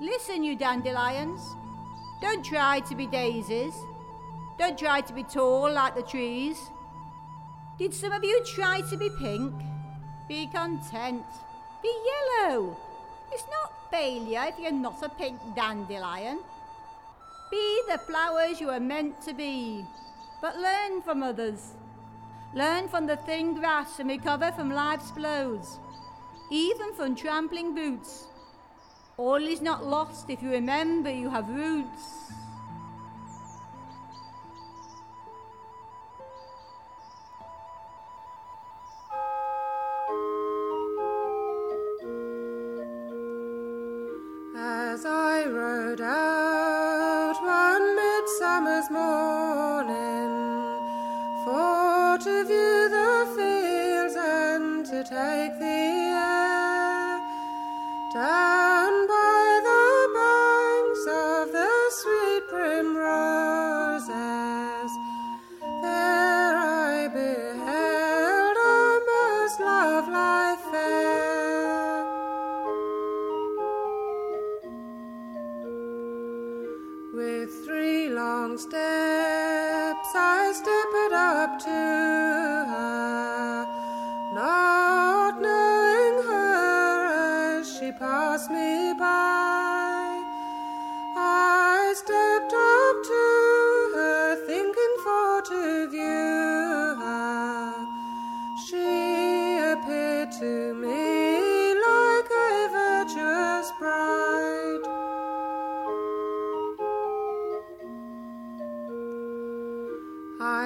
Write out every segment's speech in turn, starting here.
Listen, you dandelions. Don't try to be daisies. Don't try to be tall like the trees. Did some of you try to be pink? Be content. Be yellow. It's not failure if you're not a pink dandelion. Be the flowers you are meant to be, but learn from others. Learn from the thin grass and recover from life's blows, even from trampling boots. All is not lost if you remember you have roots.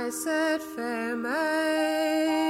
I said, fair maid.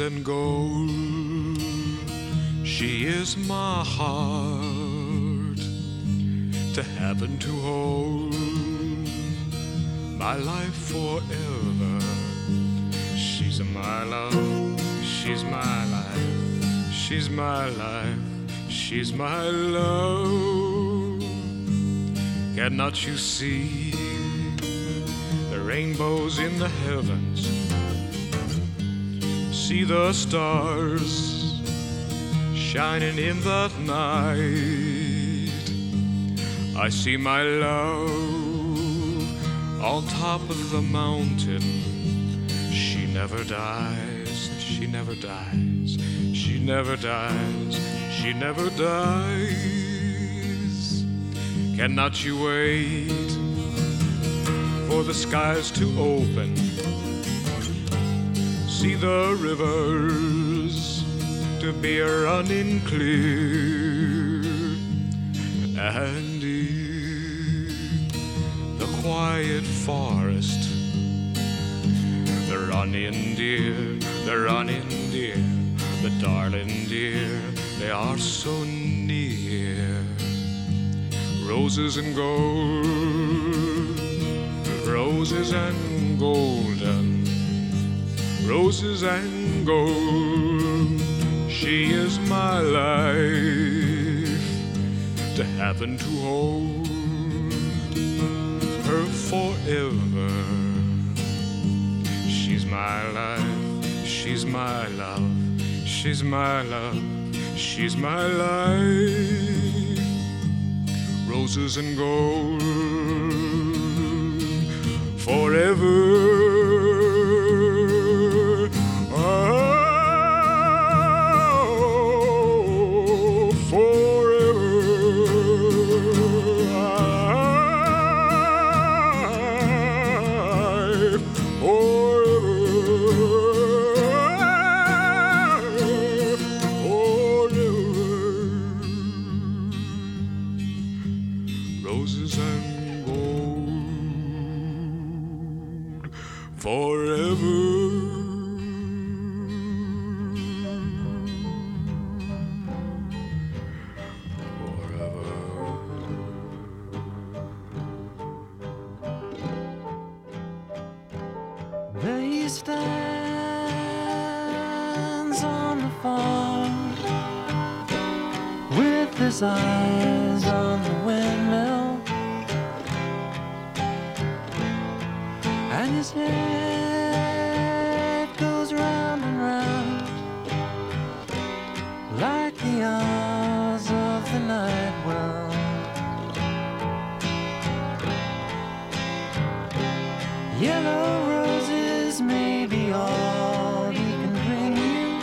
and gold. She is my heart to heaven to hold. My life forever. She's my love. She's my life. She's my life. She's my love. Cannot you see the rainbows in the heavens? See the stars shining in the night. I see my love on top of the mountain. She never dies, she never dies, she never dies, she never dies. Cannot you wait for the skies to open? See the rivers to be a running clear. And in the quiet forest the running deer the running deer the darling deer they are so near. Roses and gold roses and golden roses and gold. She is my life to heaven to hold her forever. She's my life, she's my love, she's my love, she's my life. Roses and gold forever. Yellow roses may be all he can bring you,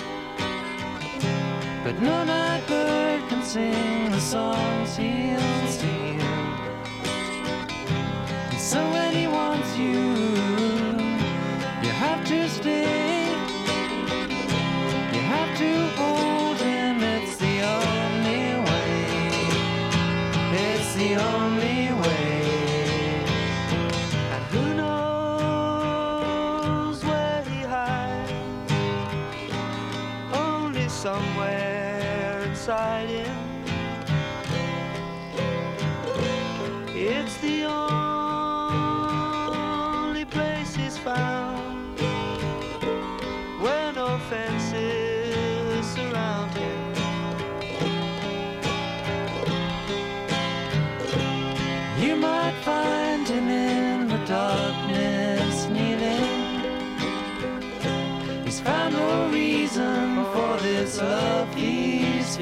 but no night bird can sing the songs he'll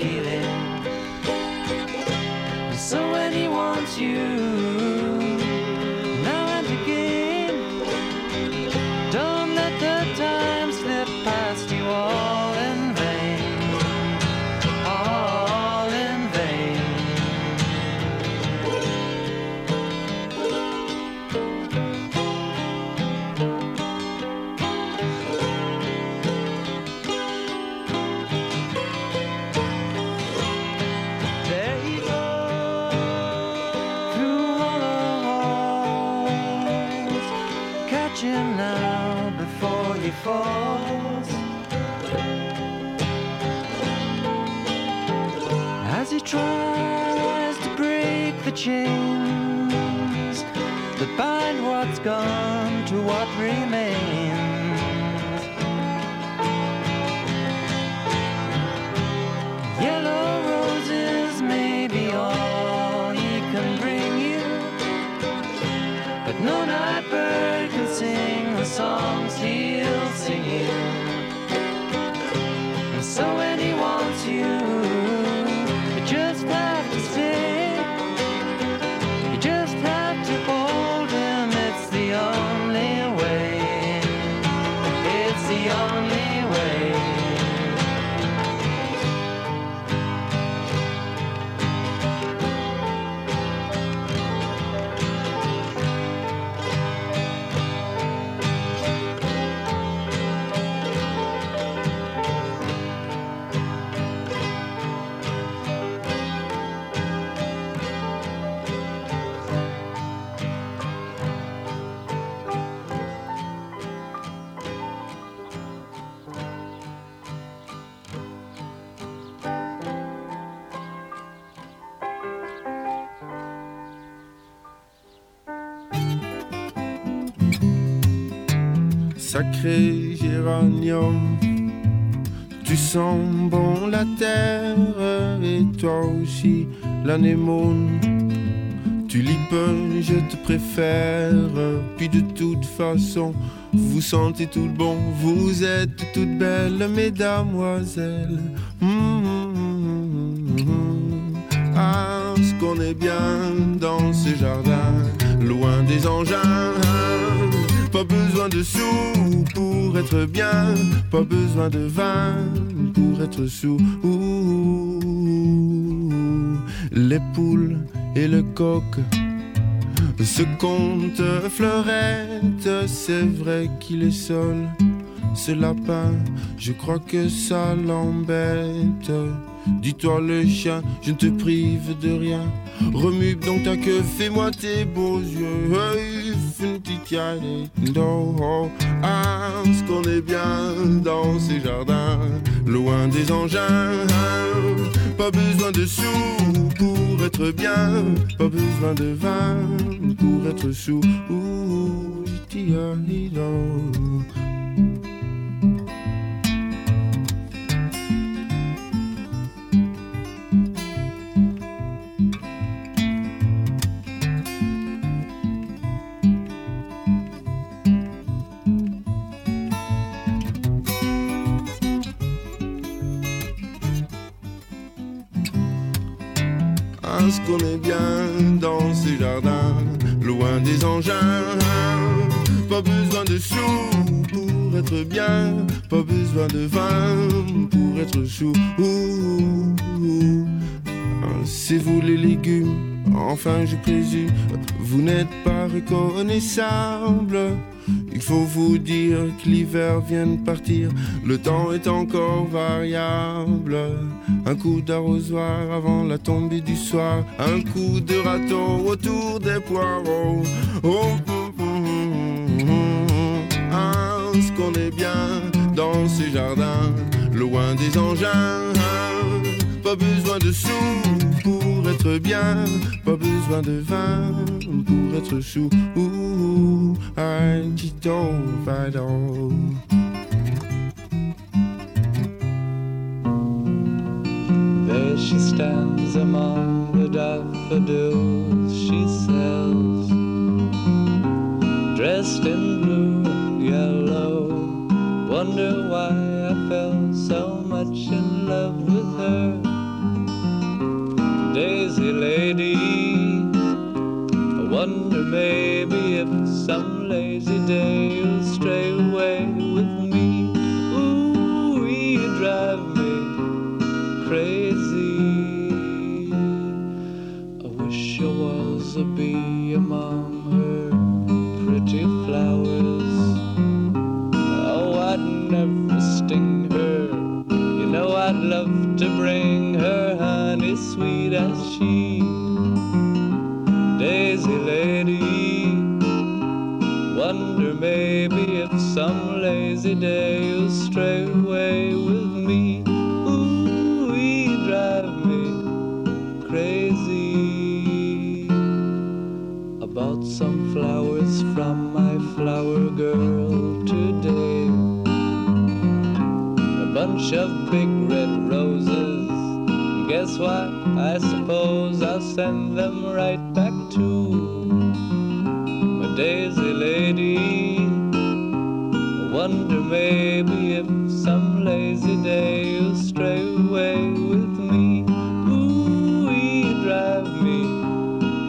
feeling. So when he wants you, tries to break the chains that bind what's gone to what remains. Tu sens bon la terre et toi aussi l'anémone. Tulipe, je te préfère. Puis de toute façon, vous sentez tout bon. Vous êtes toutes belles, mesdamoiselles. Mmh, ah, ce qu'on est bien dans ce jardin, loin des engins. Pas besoin de sous pour être bien, pas besoin de vin pour être sous. Les poules et le coq. Ce conte fleurette, c'est vrai qu'il est seul. Ce lapin, je crois que ça l'embête. Dis-toi le chien, je ne te prive de rien. Remue donc ta queue, fais-moi tes beaux yeux. Ah, ce qu'on est bien dans ces jardins, loin des engins. Pas besoin de sous pour être bien, pas besoin de vin pour être sous. Ouh, ce qu'on est bien dans ces jardins, loin des engins. Pas besoin de sous pour être bien, pas besoin de vin pour être chou. C'est vous les légumes, enfin je présume, vous n'êtes pas reconnaissable. Il faut vous dire que l'hiver vient de partir, le temps est encore variable. Un coup d'arrosoir avant la tombée du soir, un coup de râteau autour des poireaux. Oh, ce qu'on est bien dans ces jardins, loin des engins. Pas besoin de sous pour être bien, pas besoin de vin pour être chou. Un petit There she stands among the daffodils she sells, dressed in blue and yellow. Wonder why I fell so much in love with her. Daisy lady, I wonder maybe lazy day you'll stray away with me. Ooh, you drive me crazy. I wish I was a bee among her pretty flowers. Oh, I'd never sting her. You know I'd love to bring day you'll stray away with me. Ooh, you drive me crazy about some flowers from my flower girl today. A bunch of big red roses. Guess what? I suppose I'll send them right wonder maybe if some lazy day you'll stray away with me. Ooh, you drive me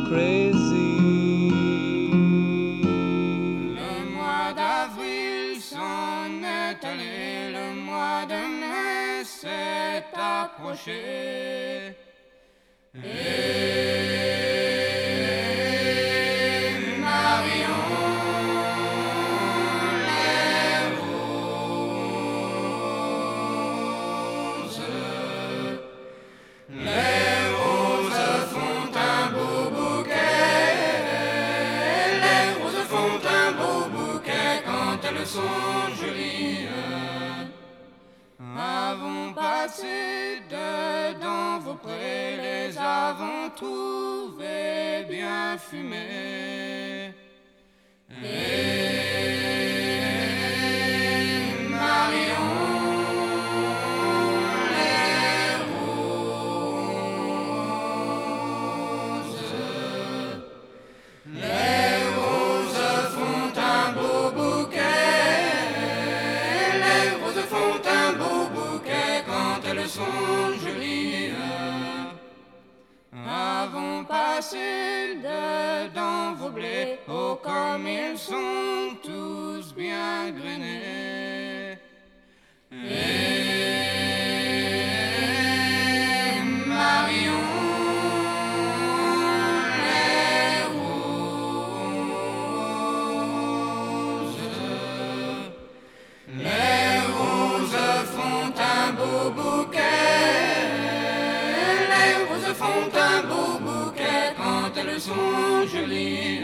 crazy. Le mois d'avril s'en est allé, le mois de mai s'est approché. Et bien. Et Marion, les roses, les roses font un beau bouquet, les roses font un beau bouquet quand elles sont jolies. Avons passé chagrinée. Et Marion, les roses, les roses font un beau bouquet. Les roses font un beau bouquet quand elles sont jolies.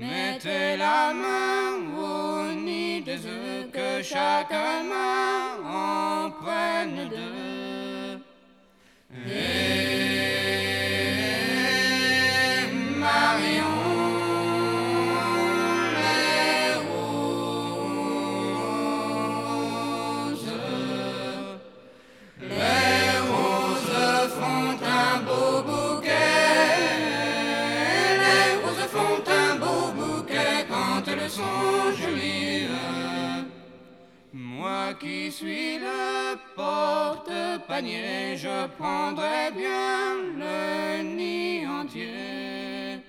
Mettez la main au nid des œufs que chaque main en prenne deux. Suis le porte-panier, je prendrai bien le nid entier.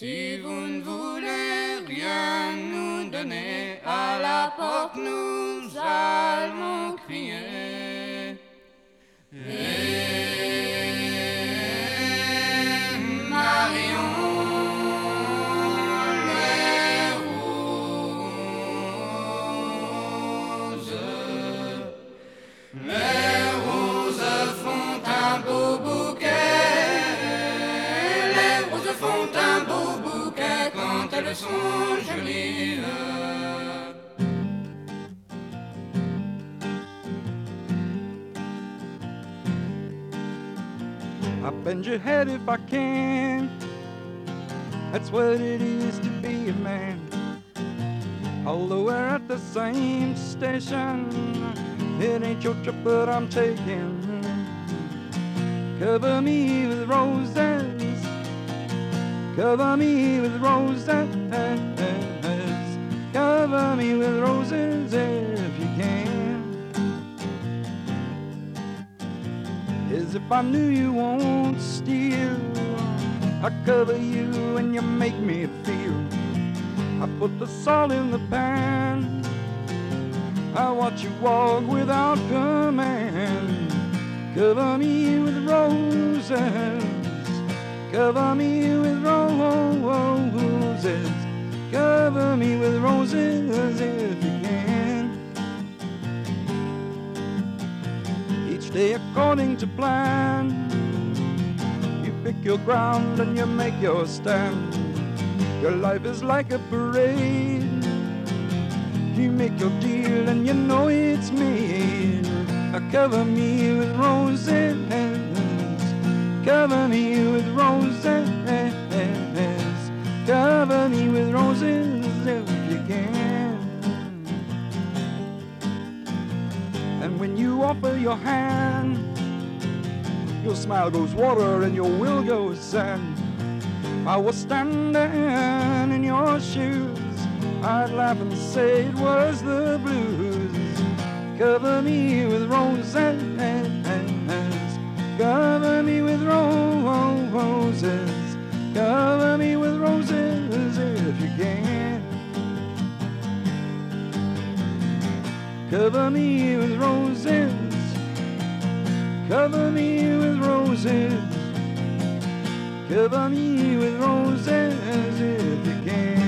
Si vous ne voulez rien nous donner à la porte, nous allons bend your head if I can. That's what it is to be a man. Although we're at the same station, it ain't your trip, but I'm taking. Cover me with roses. Cover me with roses. Cover me with roses As if I knew you won't steal. I cover you and you make me feel. I put the salt in the pan. I watch you walk without command. Cover me with roses. Cover me with roses. Cover me with roses if you can. According to plan. You pick your ground and you make your stand. Your life is like a parade. You make your deal and you know it's made. Uh, Cover me with roses. Cover me with roses. Cover me with roses if you can. And when you offer your hand, your smile goes water and your will goes sand. I was standing in your shoes. I'd laugh and say it was the blues. Cover me with roses. Cover me with roses. Cover me with roses if you can. Cover me with roses. Cover me with roses. Cover me with roses if you can.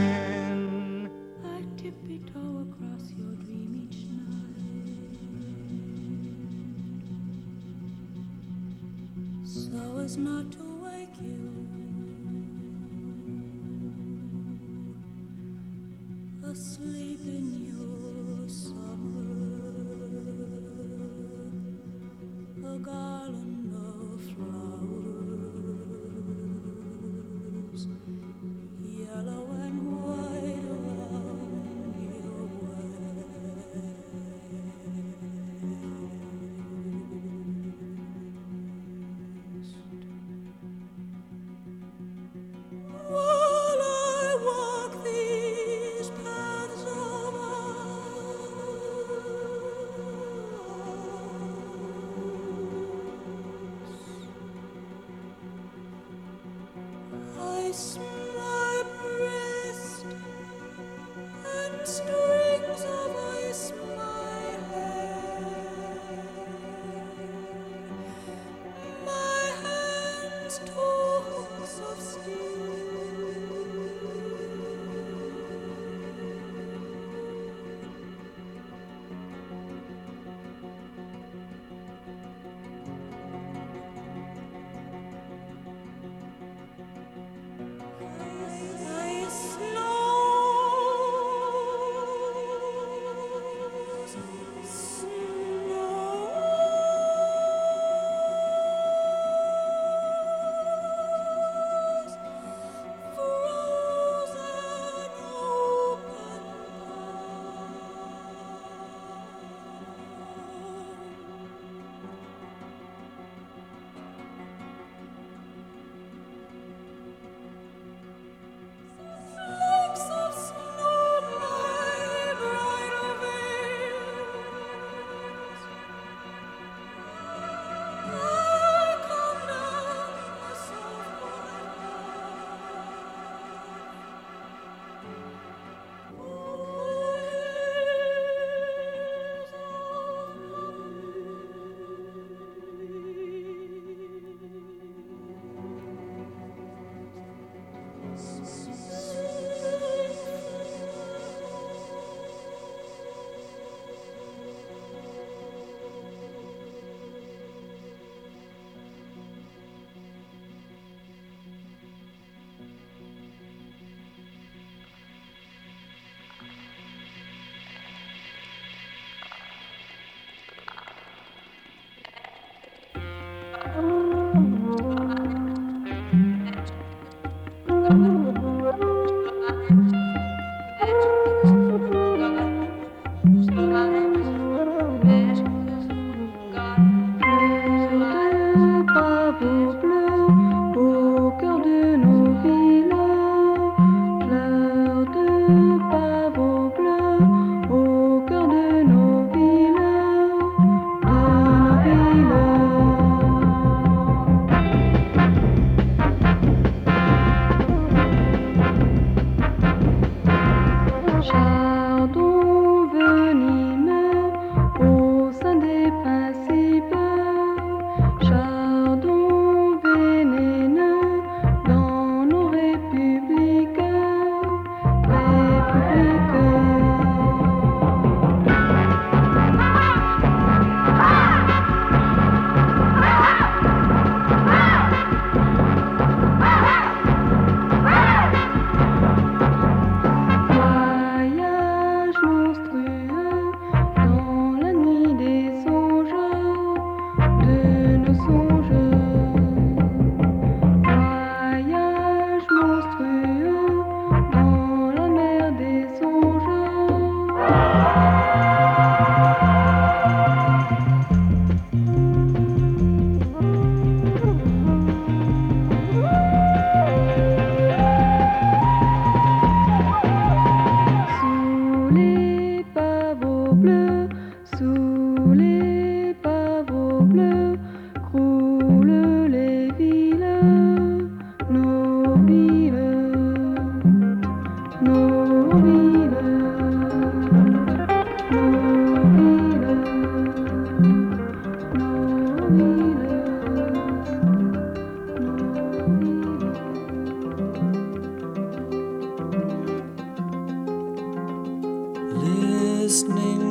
listening.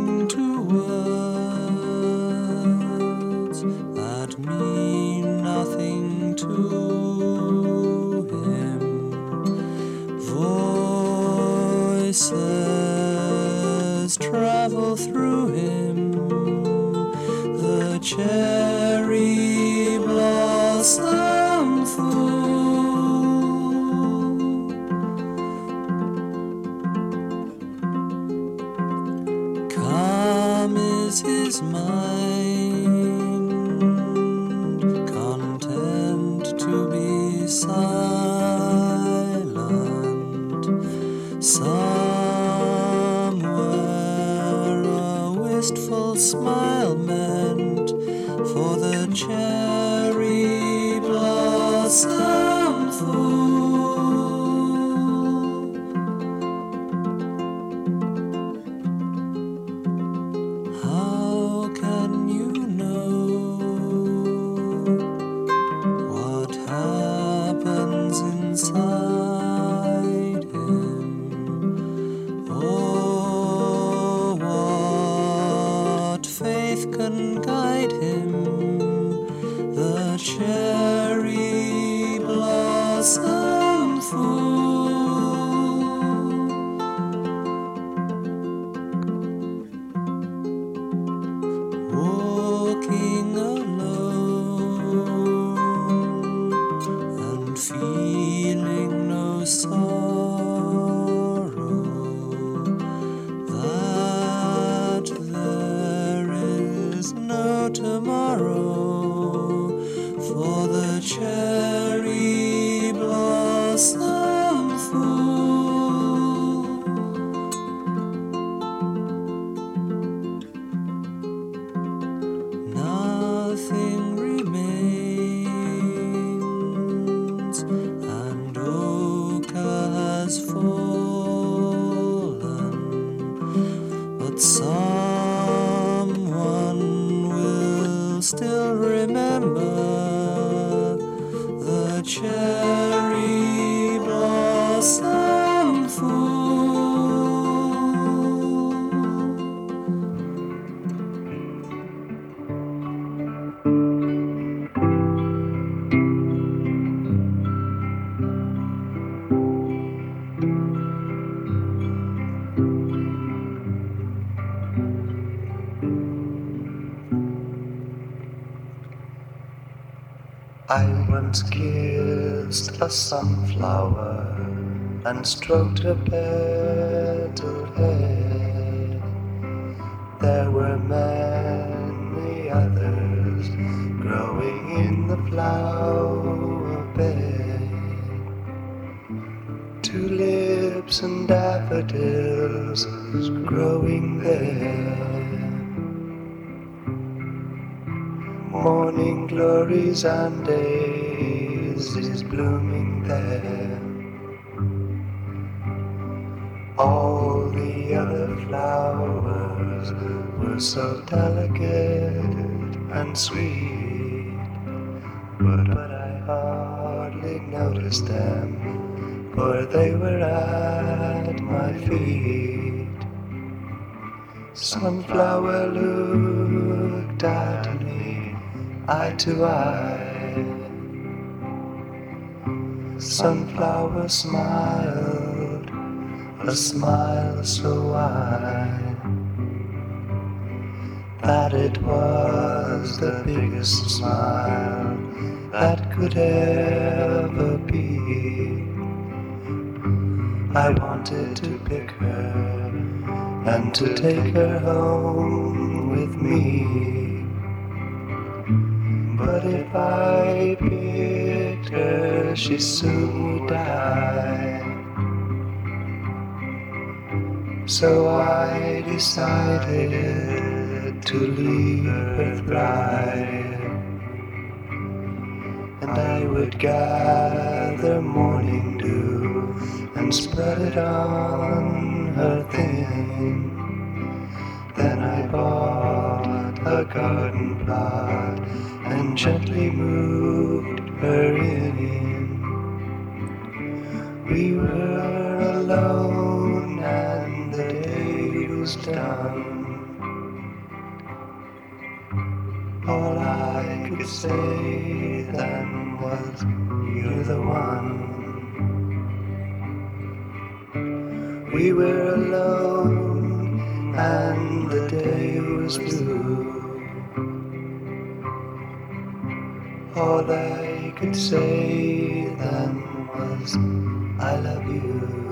Kissed a sunflower and stroked her petaled head. There were many others growing in the flower bed. Tulips and daffodils growing there. Morning glories and daisies blooming there. All the other flowers were so delicate and sweet, but, but I hardly noticed them, for they were at my feet. Sunflower looked at me, eye to eye. Sunflower smiled, a smile so wide that it was the biggest smile that could ever be. I wanted to pick her and to take her home with me. But if I picked her, she soon would die. So I decided to leave her thrive. And I would gather morning dew and spread it on her thin. Then I bought a garden plot and gently moved in. We were alone and the day was done. All I could say then was, You're the one. We were alone and the day was blue. All I could say then was, I love you.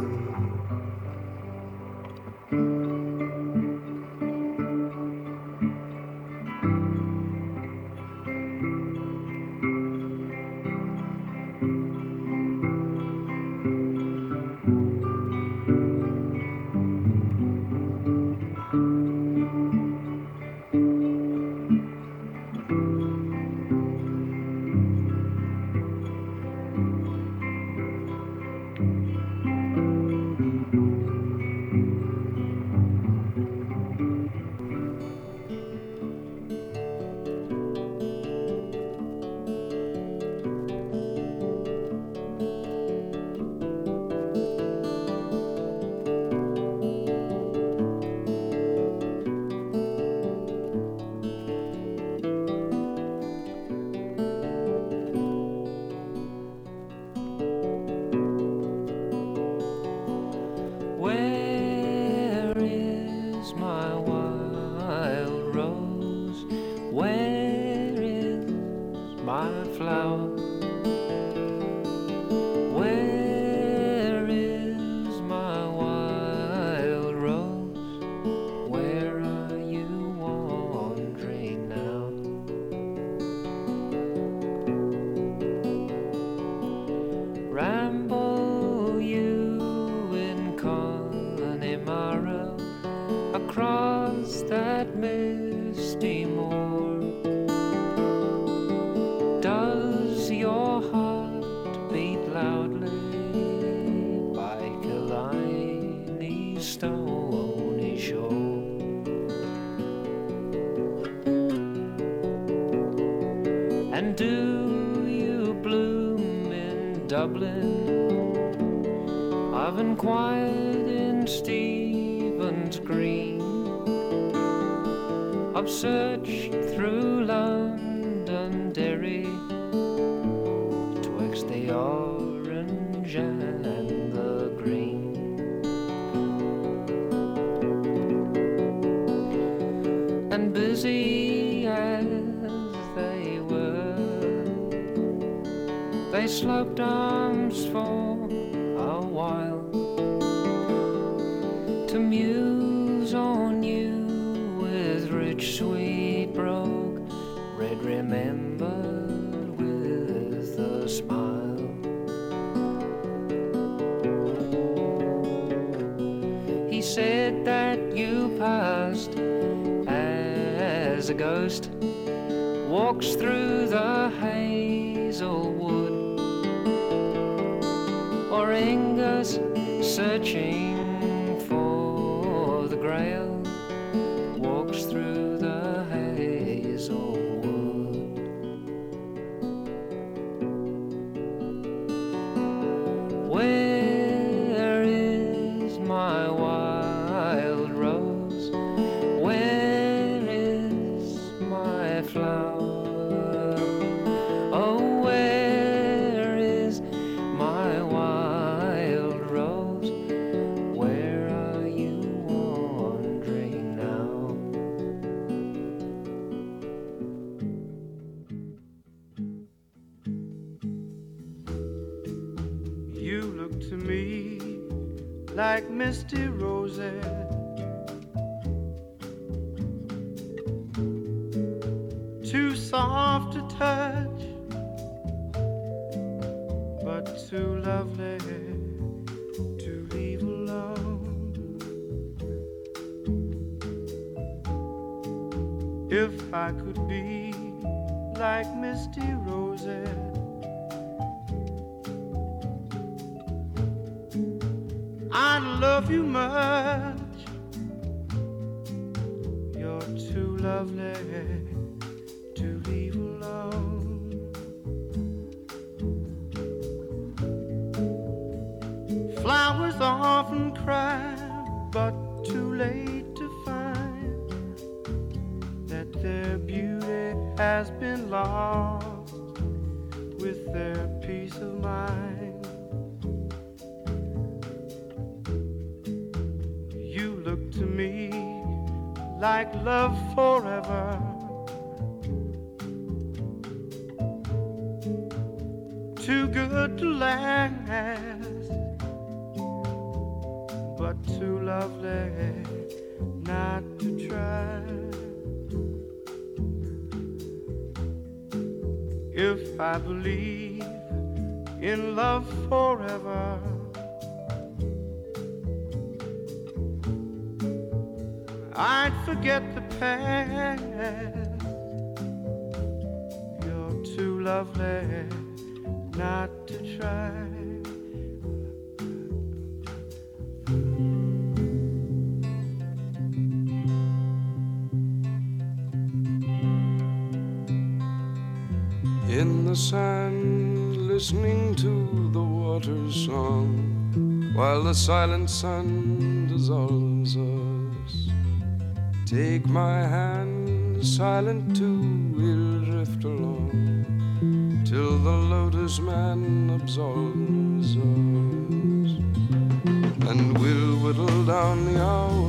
And do you bloom in Dublin? I've inquired in Stephen's Green. I've searched through London, sloped arms for a while to muse on you with rich sweet brogue, red remembered with a smile. He said that you passed as a ghost walks through the hazel foreign searching. You look to me like misty roses. Too soft to touch, but too lovely to leave alone. If I could be like misty roses. Love you much. You're too lovely to leave alone. Flowers often like love forever. too good to last, but too lovely not to try. If I believe sand, listening to the water's song, while the silent sun dissolves us. Take my hand, silent too, we'll drift along till the lotus man absolves us. And we'll whittle down the hours,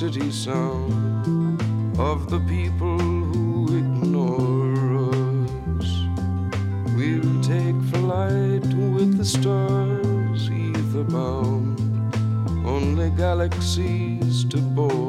city sound of the people who ignore us. We'll take flight with the stars, ether bound, only galaxies to bore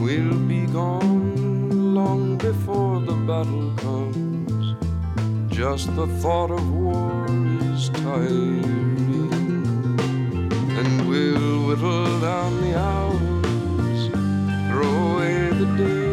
We'll be gone long before the battle comes. Just the thought of war is tiring. And we'll whittle down the hours, throw away the days.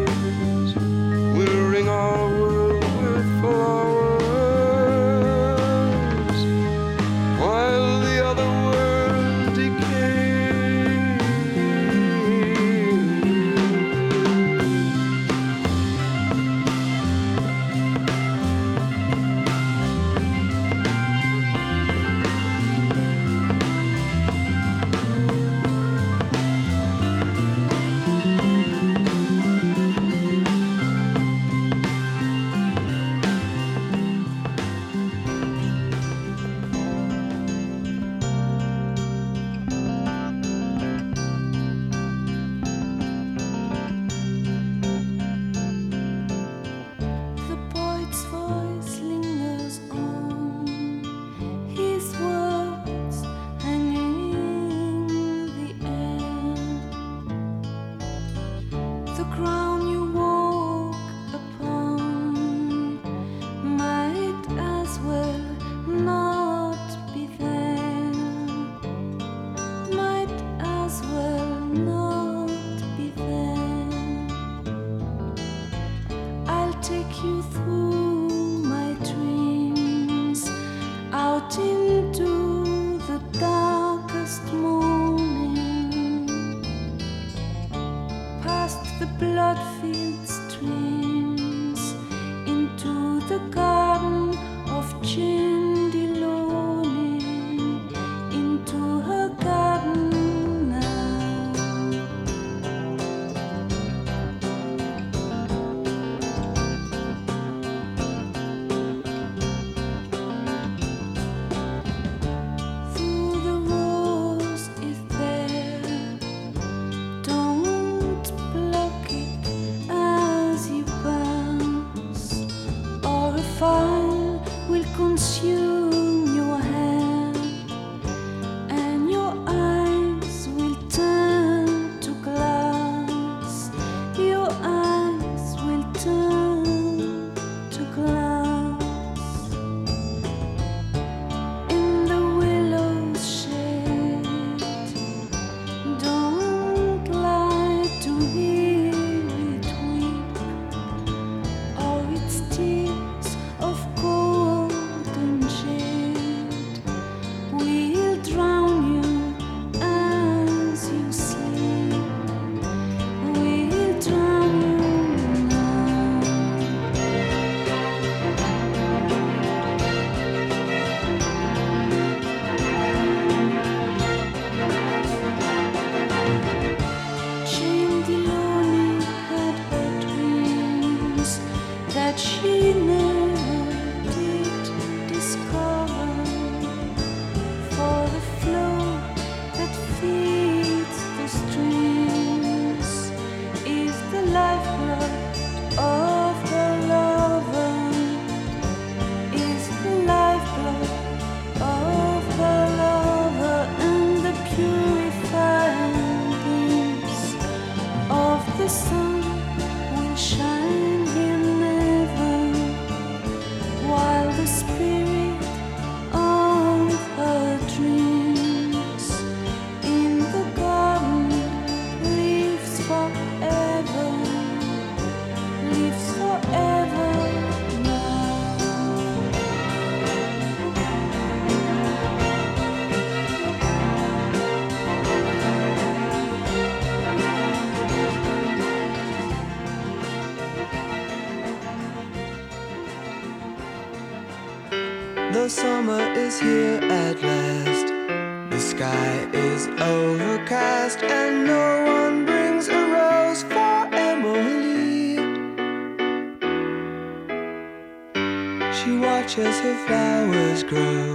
Grow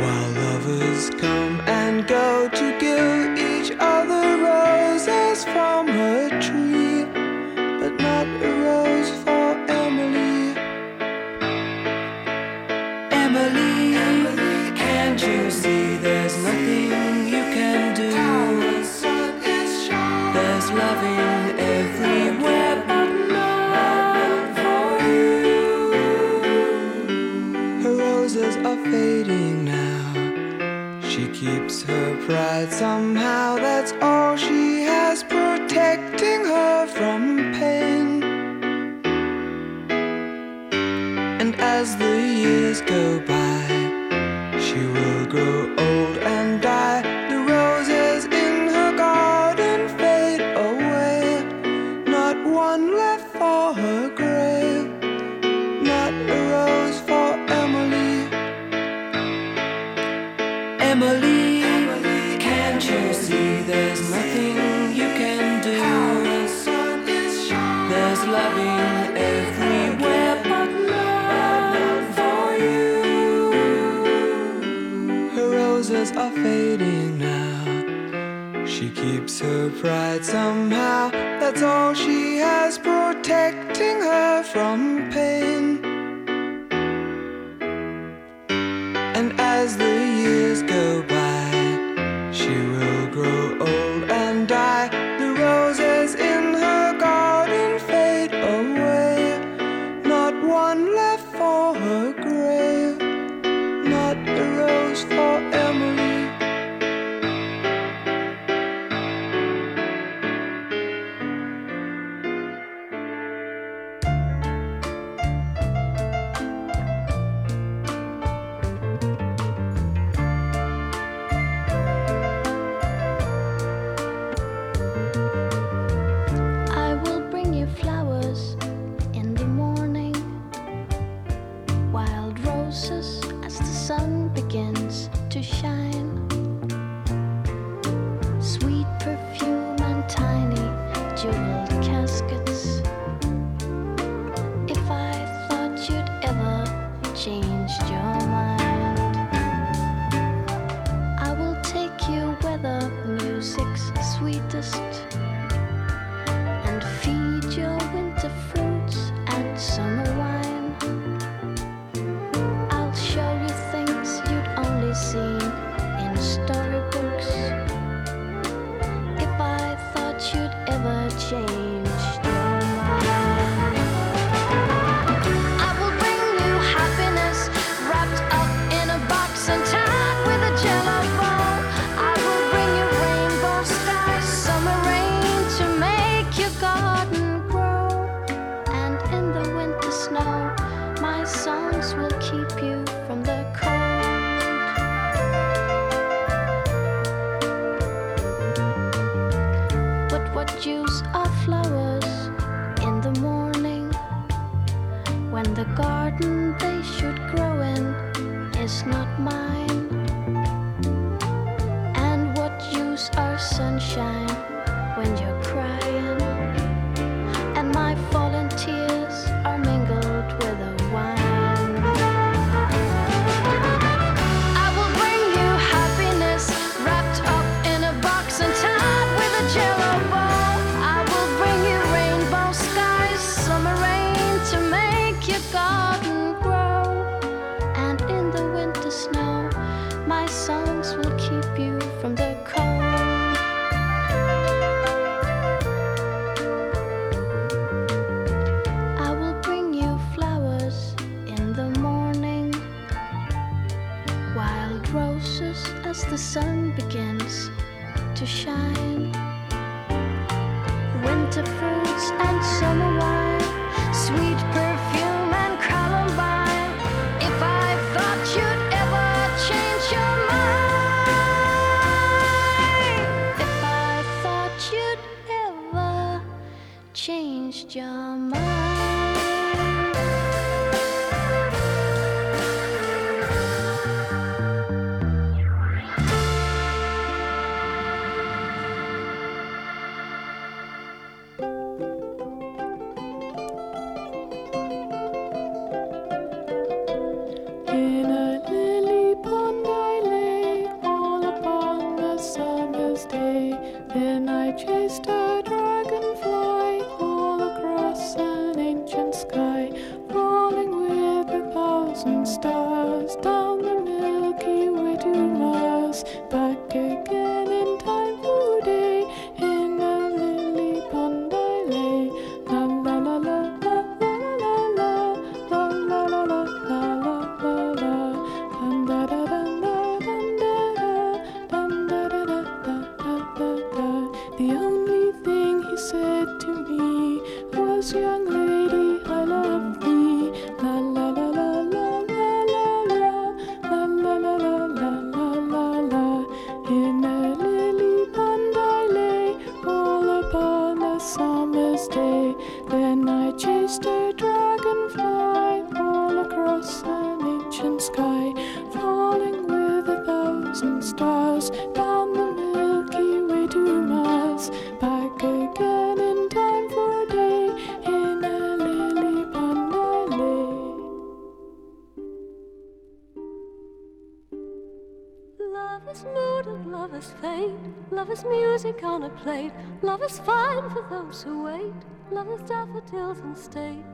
while lovers come and go and love is fate. Love is music on a plate. Love is fine for those who wait. Love is daffodils and steak.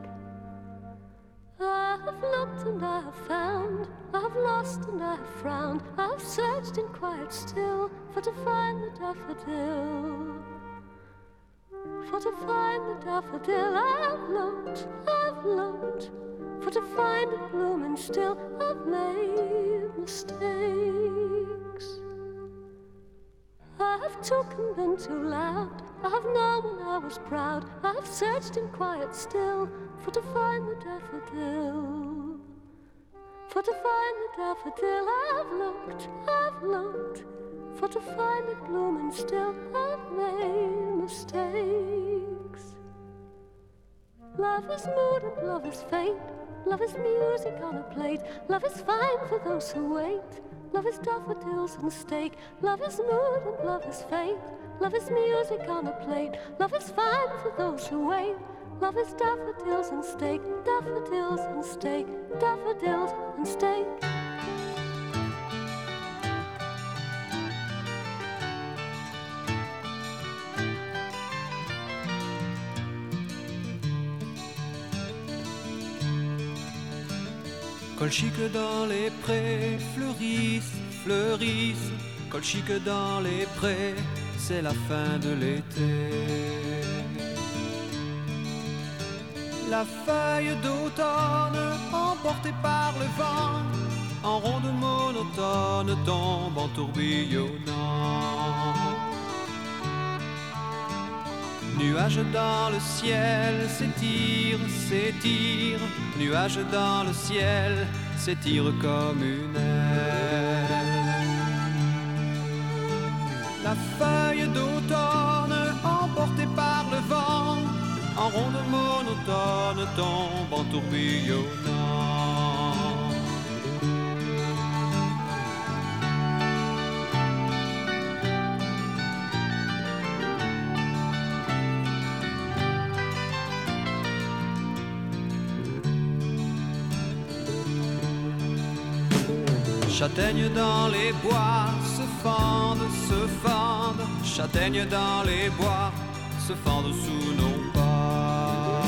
I have looked and I have found. I have lost and I have frowned. I have searched in quiet still for to find the daffodil. For to find the daffodil, I've looked, I've looked. For to find it blooming still, I've made mistakes. I have took and been too loud. I have known when I was proud. I have searched in quiet still for to find the daffodil. For to find the daffodil, I've looked, I've looked. For to find it blooming still, I've made mistakes. Love is mood and love is fate. Love is music on a plate. Love is fine for those who wait. Love is daffodils and steak. Love is mood and love is fate. Love is music on a plate. Love is fine for those who wait. Love is daffodils and steak. Daffodils and steak. Daffodils and steak. Colchique dans les prés, fleurissent, fleurissent. Colchique dans les prés, c'est la fin de l'été. La feuille d'automne, emportée par le vent, en ronde monotone tombe en tourbillonnant. Nuages dans le ciel s'étire, s'étire. Nuages dans le ciel s'étire comme une aile. La feuille d'automne emportée par le vent, en ronde monotone tombe en tourbillonnant. Châtaigne dans les bois se fendent, se fendent. Châtaigne dans les bois se fendent sous nos pas.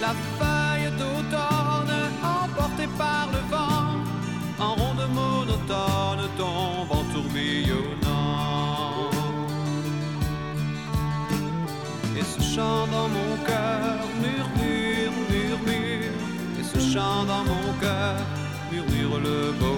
La feuille d'automne emportée par le vent, le beau